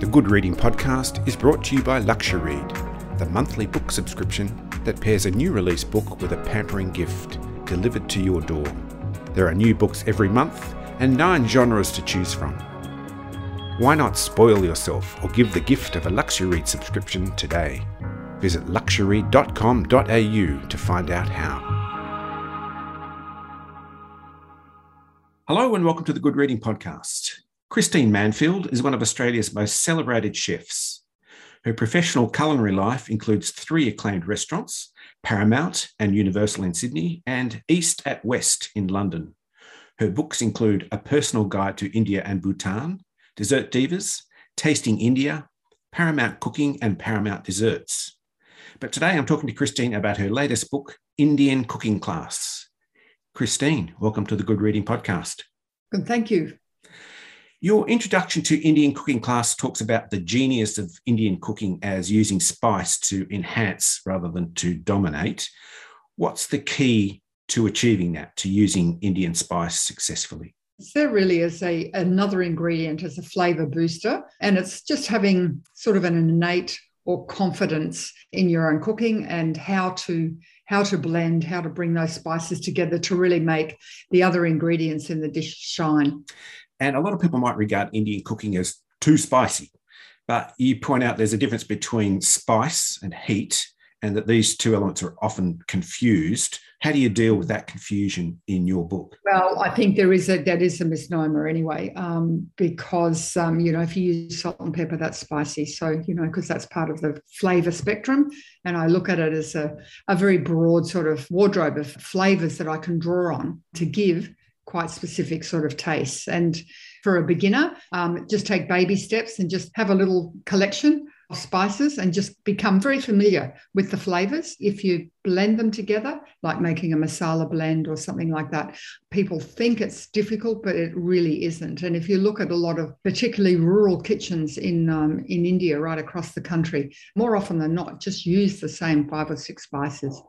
The Good Reading Podcast is brought to you by Luxuread, the monthly book subscription that pairs a new release book with a pampering gift delivered to your door. There are new books every month and nine genres to choose from. Why not spoil yourself or give the gift of a Luxuread subscription today? Visit luxuread.com.au to find out how. Hello and welcome to the Good Reading Podcast. Christine Manfield is one of Australia's most celebrated chefs. Her professional culinary life includes three acclaimed restaurants Paramount and Universal in Sydney, and East at West in London. Her books include A Personal Guide to India and Bhutan, Dessert Divas, Tasting India, Paramount Cooking, and Paramount Desserts. But today I'm talking to Christine about her latest book, Indian Cooking Class. Christine, welcome to the Good Reading Podcast. Thank you. Your introduction to Indian cooking class talks about the genius of Indian cooking as using spice to enhance rather than to dominate. What's the key to achieving that, to using Indian spice successfully? There really is a another ingredient as a flavor booster, and it's just having sort of an innate or confidence in your own cooking and how to how to blend, how to bring those spices together to really make the other ingredients in the dish shine. And a lot of people might regard Indian cooking as too spicy, but you point out there's a difference between spice and heat, and that these two elements are often confused. How do you deal with that confusion in your book? Well, I think there is a that is a misnomer anyway, um, because um, you know if you use salt and pepper, that's spicy. So you know because that's part of the flavour spectrum, and I look at it as a, a very broad sort of wardrobe of flavours that I can draw on to give quite specific sort of tastes. And for a beginner, um, just take baby steps and just have a little collection of spices and just become very familiar with the flavors. If you blend them together, like making a masala blend or something like that, people think it's difficult, but it really isn't. And if you look at a lot of particularly rural kitchens in um, in India, right across the country, more often than not, just use the same five or six spices.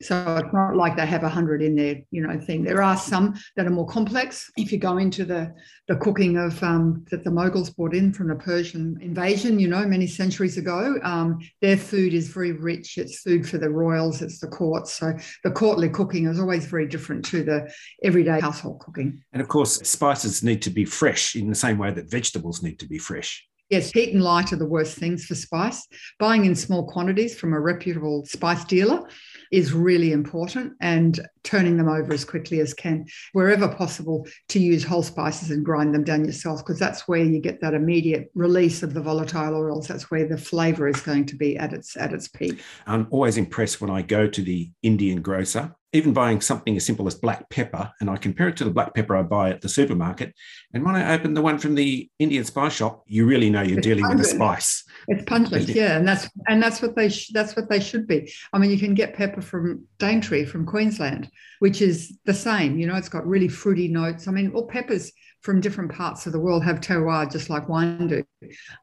So it's not like they have a hundred in their, you know, thing. There are some that are more complex. If you go into the the cooking of um, that the Mughals brought in from the Persian invasion, you know, many centuries ago, um, their food is very rich. It's food for the royals. It's the courts. So the courtly cooking is always very different to the everyday household cooking. And of course, spices need to be fresh in the same way that vegetables need to be fresh. Yes, heat and light are the worst things for spice. Buying in small quantities from a reputable spice dealer is really important and turning them over as quickly as can wherever possible to use whole spices and grind them down yourself because that's where you get that immediate release of the volatile oils. That's where the flavor is going to be at its at its peak. I'm always impressed when i go to the indian grocer even buying something as simple as black pepper, and I compare it to the black pepper I buy at the supermarket. And when I open the one from the Indian spice shop, you really know you're it's dealing pungent. with a spice. It's pungent, yeah, and that's and that's what they sh- that's what they should be. I mean, you can get pepper from Daintree from Queensland, which is the same. You know, it's got really fruity notes. I mean, all peppers from different parts of the world have terroir just like wine do.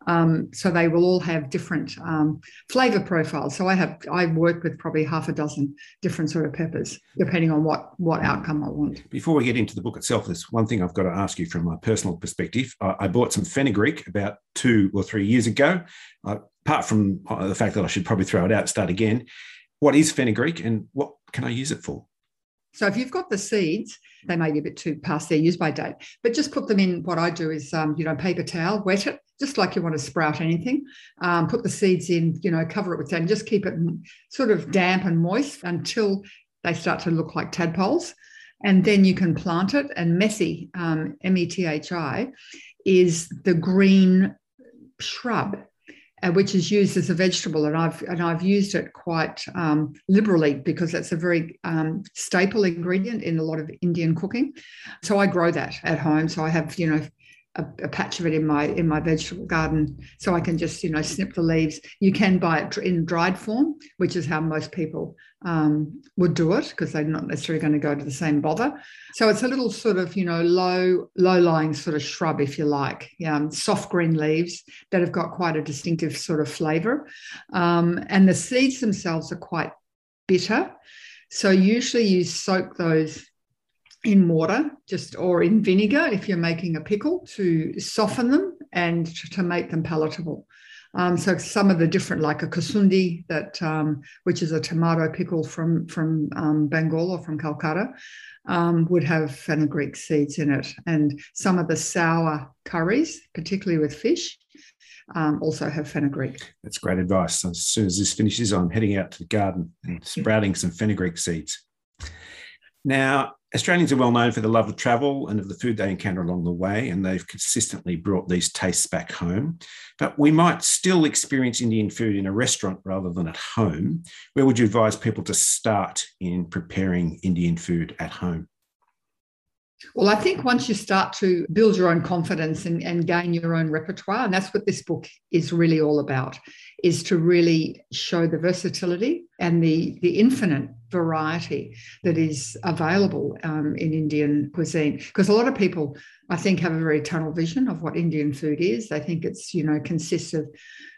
Um, so they will all have different um, flavor profiles. So I have I work with probably half a dozen different sort of peppers, depending on what what outcome I want. Before we get into the book itself, there's one thing I've got to ask you from my personal perspective. I, I bought some fenugreek about two or three years ago. Uh, apart from uh, the fact that I should probably throw it out, start again. What is fenugreek, and what can I use it for? So if you've got the seeds, they may be a bit too past their use by date, but just put them in. What I do is, um, you know, paper towel, wet it, just like you want to sprout anything. Um, put the seeds in, you know, cover it with that, and just keep it sort of damp and moist until they start to look like tadpoles. And then you can plant it. And methi, um, M E T H I, is the green shrub which is used as a vegetable, and I've and I've used it quite um, liberally because that's a very um, staple ingredient in a lot of Indian cooking. So I grow that at home. So I have you know a, a, patch of it in my in my vegetable garden so i can just you know snip the leaves you can buy it in dried form which is how most people um, would do it because they're not necessarily going to go to the same bother. So it's a little sort of you know low low lying sort of shrub if you like um, soft green leaves that have got quite a distinctive sort of flavor. Um, and the seeds themselves are quite bitter. So usually you soak those in water, just or in vinegar if you're making a pickle to soften them and to make them palatable. Um, so some of the different, like a kasundi, that um, which is a tomato pickle from from um, Bengal or from Calcutta, um, would have fenugreek seeds in it, and some of the sour curries, particularly with fish, um, also have fenugreek. That's great advice. As soon as this finishes, I'm heading out to the garden and sprouting some fenugreek seeds. Now, Australians are well known for the love of travel and of the food they encounter along the way, and they've consistently brought these tastes back home. But we might still experience Indian food in a restaurant rather than at home. Where would you advise people to start in preparing Indian food at home? Well, I think once you start to build your own confidence and, and, gain your own repertoire, and that's what this book is really all about, is to really show the versatility and the, the infinite variety that is available um, in Indian cuisine. Because a lot of people, I think, have a very tunnel vision of what Indian food is. They think it's, you know, consists of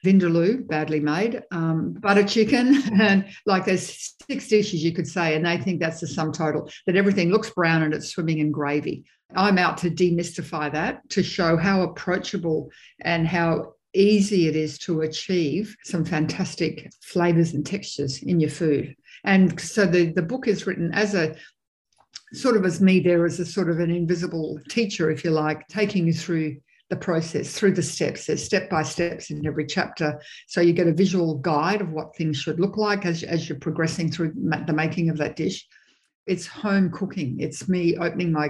vindaloo, badly made, um, butter chicken, and like there's six dishes you could say, and they think that's the sum total, that everything looks brown and it's swimming in gravy. I'm out to demystify that to show how approachable and how easy it is to achieve some fantastic flavors and textures in your food. And so the, the book is written as a sort of as me there as a sort of an invisible teacher, if you like, taking you through the process, through the steps. There's step by steps in every chapter. So you get a visual guide of what things should look like as, as you're progressing through the making of that dish. It's home cooking. It's me opening my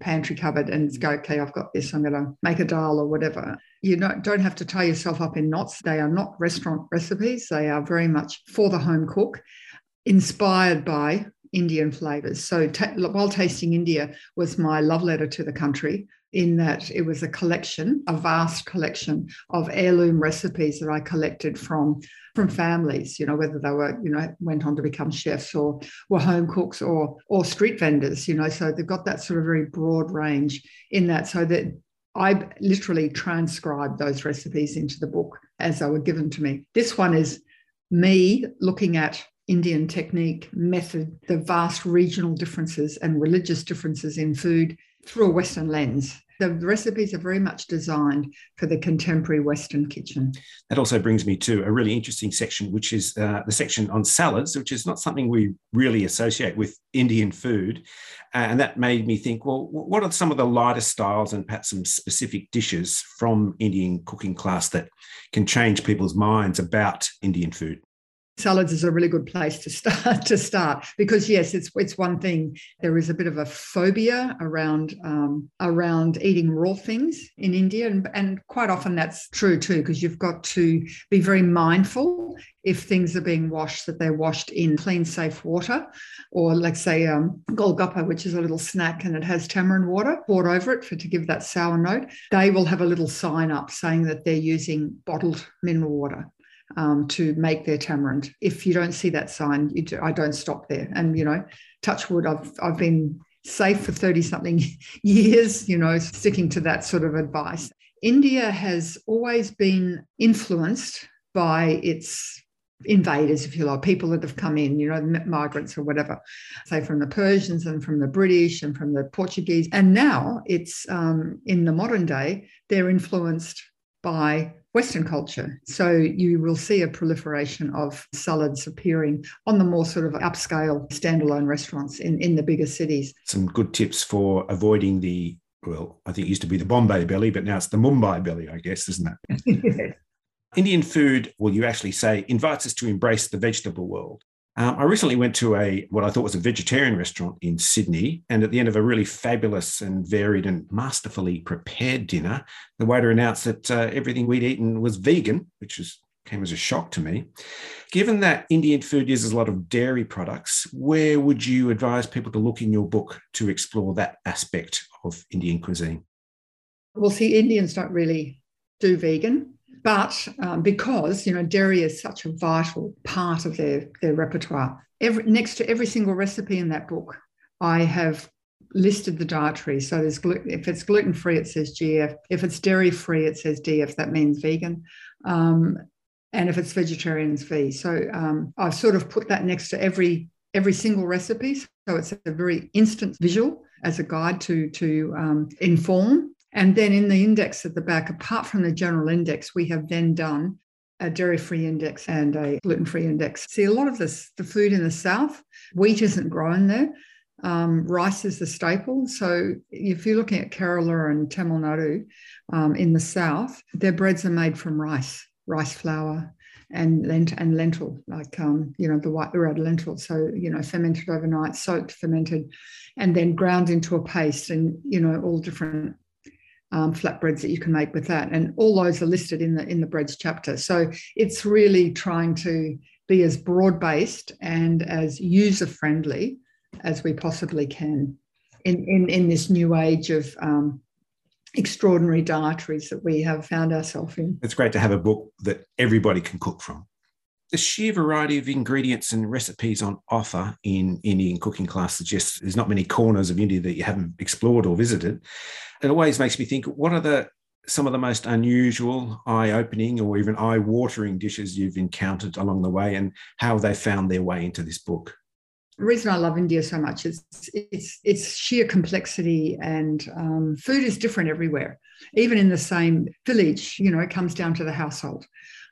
pantry cupboard and go, okay, I've got this. I'm going to make a dal or whatever. You don't have to tie yourself up in knots. They are not restaurant recipes. They are very much for the home cook, inspired by Indian flavors. So while tasting India was my love letter to the country in that it was a collection, a vast collection of heirloom recipes that I collected from from families, you know, whether they were, you know, went on to become chefs or were home cooks or or street vendors, you know. So they've got that sort of very broad range in that. So that I literally transcribed those recipes into the book as they were given to me. This one is me looking at Indian technique, method, the vast regional differences and religious differences in food through a Western lens. The recipes are very much designed for the contemporary Western kitchen. That also brings me to a really interesting section, which is uh, the section on salads, which is not something we really associate with Indian food. And that made me think well, what are some of the lighter styles and perhaps some specific dishes from Indian cooking class that can change people's minds about Indian food? Salads is a really good place to start to start. Because yes it's it's one thing. There is a bit of a phobia around um, around eating raw things in India. And, and quite often that's true too because you've got to be very mindful if things are being washed that they're washed in clean safe water. Or like say um, golgappa which is a little snack and it has tamarind water poured over it for to give that sour note. They will have a little sign up saying that they're using bottled mineral water um, to make their tamarind. If you don't see that sign, do, I don't stop there. And you know, touch wood, I've I've been safe for 30 something years, you know, sticking to that sort of advice. India has always been influenced by its invaders, if you like, people that have come in, you know, migrants or whatever, say from the Persians and from the British and from the Portuguese. And now it's um, in the modern day, they're influenced by Western culture. So you will see a proliferation of salads appearing on the more sort of upscale standalone restaurants in, in the bigger cities. Some good tips for avoiding the, well, I think it used to be the Bombay belly, but now it's the Mumbai belly, I guess, isn't it? Indian food, well, you actually say, invites us to embrace the vegetable world. Um, I recently went to a what I thought was a vegetarian restaurant in Sydney, and at the end of a really fabulous and varied and masterfully prepared dinner, the waiter announced that uh, everything we'd eaten was vegan, which was came as a shock to me. Given that Indian food uses a lot of dairy products, where would you advise people to look in your book to explore that aspect of Indian cuisine? Well, see, Indians don't really do vegan but um, because you know dairy is such a vital part of their their repertoire every, next to every single recipe in that book i have listed the dietary. So there's if it's gluten free it says gf if it's dairy free it says df that means vegan um, and if it's vegetarian it's v. So um, i've sort of put that next to every every single recipe so it's a very instant visual as a guide to to um, inform And then in the index at the back, apart from the general index, we have then done a dairy-free index and a gluten-free index. See, a lot of this, the food in the south, wheat isn't grown there. Um, rice is the staple. So if you're looking at Kerala and Tamil Nadu um, in the south, their breads are made from rice, rice flour, and lent and lentil, like um, you know the white the red lentil. So you know fermented overnight, soaked, fermented, and then ground into a paste, and you know all different um, flatbreads that you can make with that, and all those are listed in the in the breads chapter. So it's really trying to be as broad based and as user friendly as we possibly can in in, in this new age of um, extraordinary dietaries that we have found ourselves in. It's great to have a book that everybody can cook from. The sheer variety of ingredients and recipes on offer in Indian cooking class suggests there's not many corners of India that you haven't explored or visited. It always makes me think what are the some of the most unusual, eye-opening, or even eye-watering dishes you've encountered along the way, and how they found their way into this book? the reason I love India so much is it's it's sheer complexity and um, food is different everywhere. Even in the same village, you know, it comes down to the household.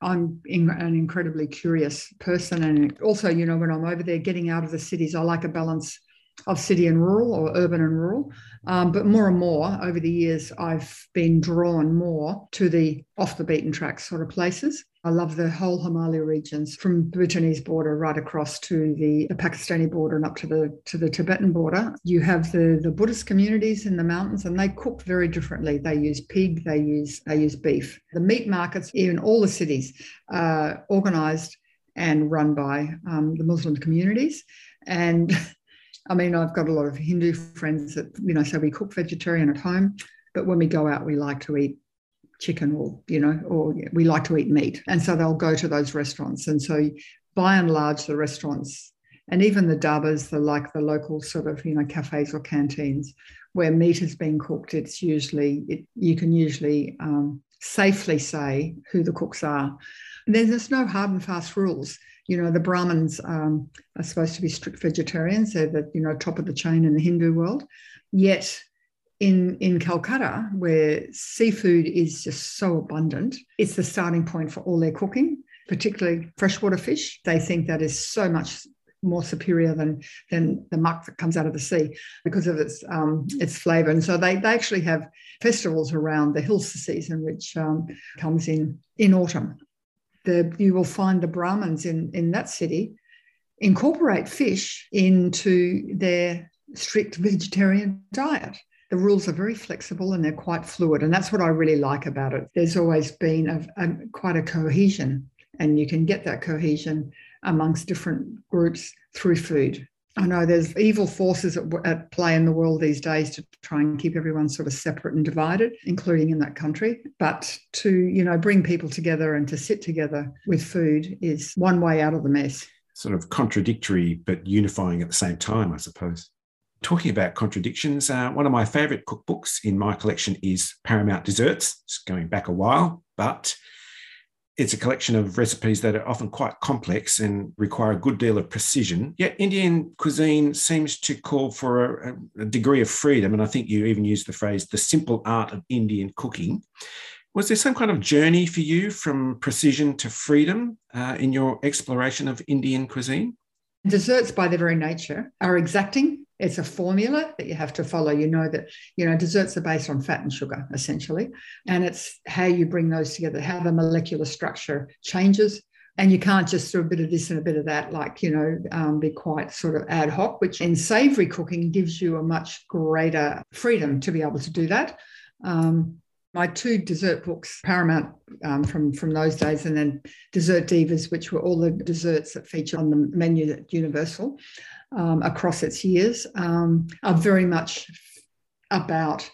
I'm in, an incredibly curious person, and also, you know, when I'm over there, getting out of the cities, I like a balance of city and rural or urban and rural. Um, but more and more over the years, I've been drawn more to the off the beaten track sort of places. I love the whole Himalaya regions from the Bhutanese border right across to the, the, Pakistani border and up to the to the Tibetan border. You have the, the Buddhist communities in the mountains and they cook very differently. They use pig, they use they use beef. The meat markets in all the cities are organized and run by um, the Muslim communities. And I mean, I've got a lot of Hindu friends that, you know, so we cook vegetarian at home, but when we go out, we like to eat chicken or you know or we like to eat meat. And so they'll go to those restaurants. And so by and large the restaurants and even the dhabas the like the local sort of you know cafes or canteens where meat is being cooked it's usually it, you can usually um, safely say who the cooks are. There's, there's no hard and fast rules you know the brahmins um, are supposed to be strict vegetarians they're the you know top of the chain in the hindu world yet in in Calcutta, where seafood is just so abundant, it's the starting point for all their cooking, particularly freshwater fish. They think that is so much more superior than than the muck that comes out of the sea because of its um, its flavour. And so they they actually have festivals around the Hilsa season, which um, comes in in autumn. The you will find the Brahmins in in that city incorporate fish into their strict vegetarian diet the rules are very flexible and they're quite fluid. And that's what I really like about it. There's always been a, a, quite a cohesion, and you can get that cohesion amongst different groups through food. I know there's evil forces at, at, play in the world these days to try and keep everyone sort of separate and divided, including in that country. But to, you know, bring people together and to sit together with food is one way out of the mess. Sort of contradictory, but unifying at the same time, I suppose talking about contradictions, uh, one of my favorite cookbooks in my collection is Paramount Desserts. It's going back a while, but it's a collection of recipes that are often quite complex and require a good deal of precision. Yet Indian cuisine seems to call for a, a degree of freedom. And I think you even used the phrase the simple art of Indian cooking. Was there some kind of journey for you from precision to freedom uh, in your exploration of Indian cuisine? Desserts, by their very nature, are exacting it's a formula that you have to follow. You know that, you know, desserts are based on fat and sugar, essentially. And it's how you bring those together, how the molecular structure changes. And you can't just do a bit of this and a bit of that, like, you know, um, be quite sort of ad hoc, which in savory cooking gives you a much greater freedom to be able to do that. Um, my two dessert books, Paramount um, from, from those days, and then Dessert Divas, which were all the desserts that feature on the menu at Universal um, across its years, um, are very much about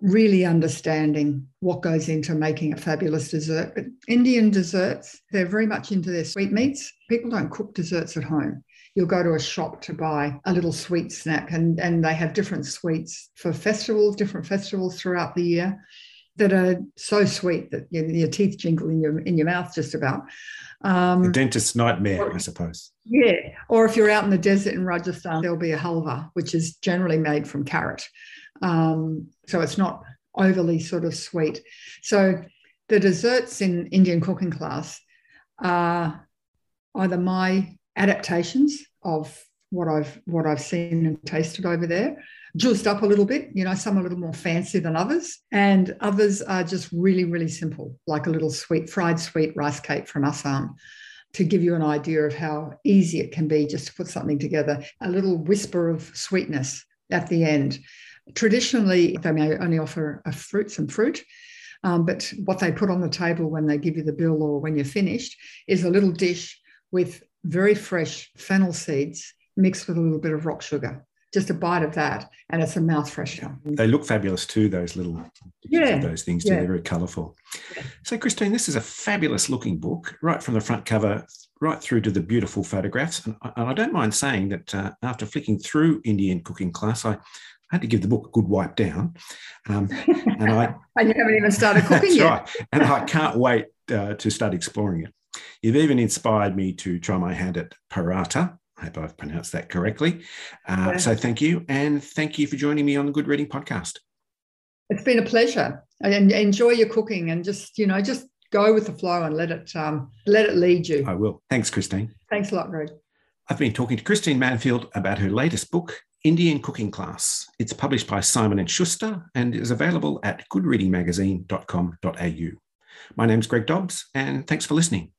really understanding what goes into making a fabulous dessert. But Indian desserts, they're very much into their sweetmeats. People don't cook desserts at home you'll go to a shop to buy a little sweet snack and, and they have different sweets for festivals different festivals throughout the year that are so sweet that your, your teeth jingle in your in your mouth just about. Um, the dentist's nightmare, or, I suppose. Yeah, or if you're out in the desert in Rajasthan, there'll be a halva, which is generally made from carrot. Um, so it's not overly sort of sweet. So the desserts in Indian cooking class are either my adaptations of what I've what I've seen and tasted over there, juiced up a little bit. You know, some a little more fancy than others, and others are just really really simple, like a little sweet fried sweet rice cake from Assam. To give you an idea of how easy it can be just to put something together, a little whisper of sweetness at the end. Traditionally, they may only offer a fruit, some fruit, um, but what they put on the table when they give you the bill or when you're finished is a little dish with very fresh fennel seeds mixed with a little bit of rock sugar. Just a bite of that, and it's a mouth freshener. They look fabulous too. Those little, yeah, those things too. yeah. They're very colourful. Yeah. So, Christine, this is a fabulous looking book, right from the front cover right through to the beautiful photographs. And, and I don't mind saying that uh, after flicking through Indian cooking class, I had to give the book a good wipe down. Um, and I and you haven't even started cooking That's yet. right. And I can't wait uh, to start exploring it. You've even inspired me to try my hand at paratha. I hope I've pronounced that correctly. Uh, Yeah. So thank you. And thank you for joining me on the Good Reading Podcast. It's been a pleasure. And enjoy your cooking, and just you know, just go with the flow and let it um, let it lead you. I will. Thanks, Christine. Thanks a lot, Greg. I've been talking to Christine Manfield about her latest book, Indian Cooking Class. It's published by Simon and Schuster and is available at goodreadingmagazine.com.au. My name's Greg Dobbs, and thanks for listening.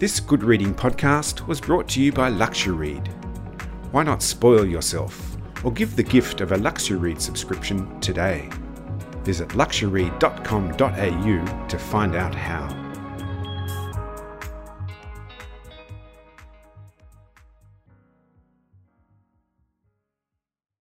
This Good Reading podcast was brought to you by Luxuread. Why not spoil yourself or give the gift of a Luxuread subscription today? Visit luxuread.com.au to find out how.